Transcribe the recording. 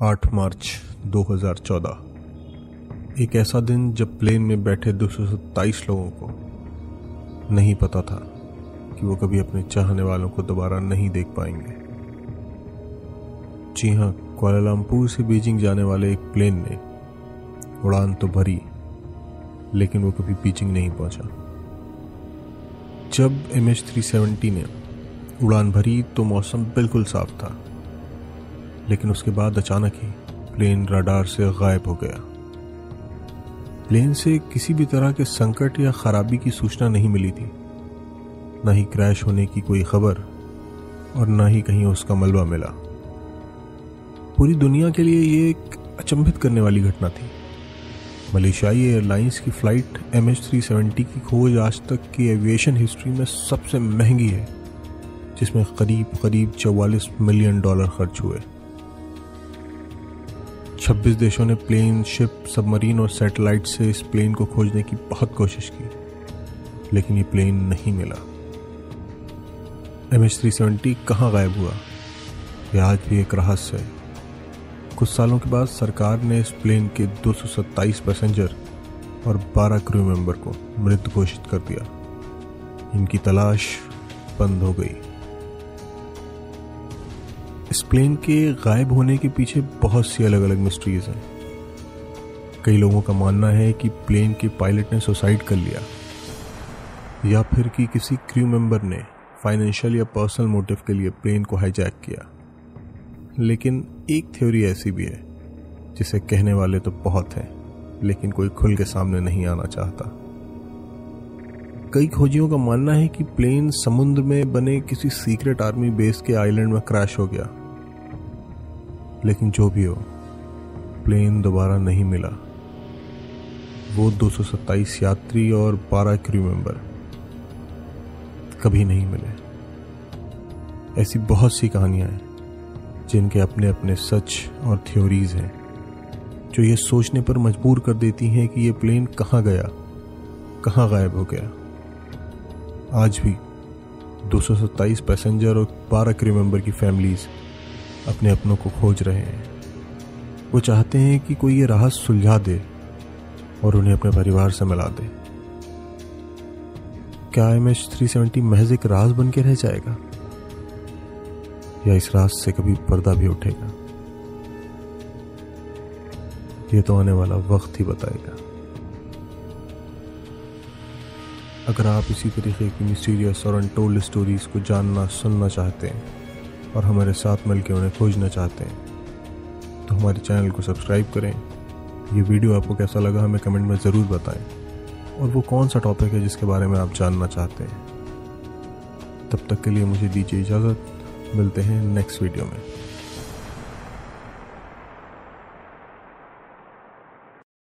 8 मार्च 2014 एक ऐसा दिन जब प्लेन में बैठे 227 लोगों को नहीं पता था कि वो कभी अपने चाहने वालों को दोबारा नहीं देख पाएँगे। जी हाँ कोलालमपुर से बीजिंग जाने वाले एक प्लेन ने उड़ान तो भरी, लेकिन वो कभी बीजिंग नहीं पहुँचा। जब एम एच थ्री सेवेंटी ने उड़ान भरी तो मौसम बिल्कुल साफ़ था। लेकिन उसके बाद अचानक ही प्लेन रडार से गायब हो गया। प्लेन से किसी भी तरह के संकट या खराबी की सूचना नहीं मिली थी। न ही क्रैश होने की कोई खबर और न ही कहीं उसका मलबा मिला। पूरी दुनिया के लिए ये एक अचंभित करने वाली घटना थी। मलेशियाई एयरलाइंस की flight M H three seventy की खोज आज तक की एविएशन हिस्ट्री में सबसे महँगी है, जिसमें करीब करीब चौवालीस मिलियन डॉलर खर्च हुए। 26 देशों ने प्लेन शिप सबमरीन और सैटेलाइट से इस प्लेन को खोजने की बहुत कोशिश की, लेकिन ये प्लेन नहीं मिला। एम एच थ्री सेवेंटी कहाँ गायब हुआ? यह आज भी एक रहस्य है। कुछ सालों के बाद सरकार ने इस प्लेन के 227 पैसेंजर और 12 क्रू मेंबर को मृत घोषित कर दिया। इनकी तलाश बंद हो गई। इस प्लेन के गायब होने के पीछे बहुत सी अलग अलग मिस्ट्रीज हैं। कई लोगों का मानना है कि प्लेन के पायलट ने सुसाइड कर लिया। या फिर कि किसी क्रू मेंबर ने फाइनेंशियल या पर्सनल मोटिव के लिए प्लेन को हाईजैक किया। लेकिन एक थ्योरी ऐसी भी है, जिसे कहने वाले तो बहुत हैं, लेकिन कोई खुल के सामने नहीं आना चाहता। कई खोजियों का मानना है कि प्लेन समुद्र में बने किसी सीक्रेट आर्मी बेस के आइलैंड में क्रैश हो गया। लेकिन जो भी हो प्लेन दोबारा नहीं मिला। वो 227 यात्री और 12 क्रू मेंबर कभी नहीं मिले। ऐसी बहुत सी कहानियाँ हैं, जिनके अपने अपने सच और थ्योरीज हैं, जो ये सोचने पर मजबूर कर देती हैं कि ये प्लेन कहाँ गया, कहाँ गायब हो गया। आज भी 227 पैसेंजर और 12 क्रू मेंबर की फैमिलीज़ अपने अपनों को खोज रहे हैं। वो चाहते हैं कि कोई ये राहत सुलझा दे और उन्हें अपने परिवार से मिला दे। क्या एम एच थ्री सेवेंटी महज एक राज बन के रह जाएगा? या इस राज से कभी पर्दा भी उठेगा? ये तो आने वाला वक्त ही बताएगा। अगर आप इसी तरीके की मिस्टीरियस और अनटोल्ड स्टोरीज को जानना, सुनना चाहते हैं और हमारे साथ मिलकर उन्हें खोजना चाहते हैं। तो हमारे चैनल को सब्सक्राइब करें। ये वीडियो आपको कैसा लगा हमें कमेंट में ज़रूर बताएँ। और वो कौन सा टॉपिक है जिसके बारे में आप जानना चाहते हैं? तब तक के लिए मुझे दीजिए इजाज़त। मिलते हैं नेक्स्ट वीडियो में।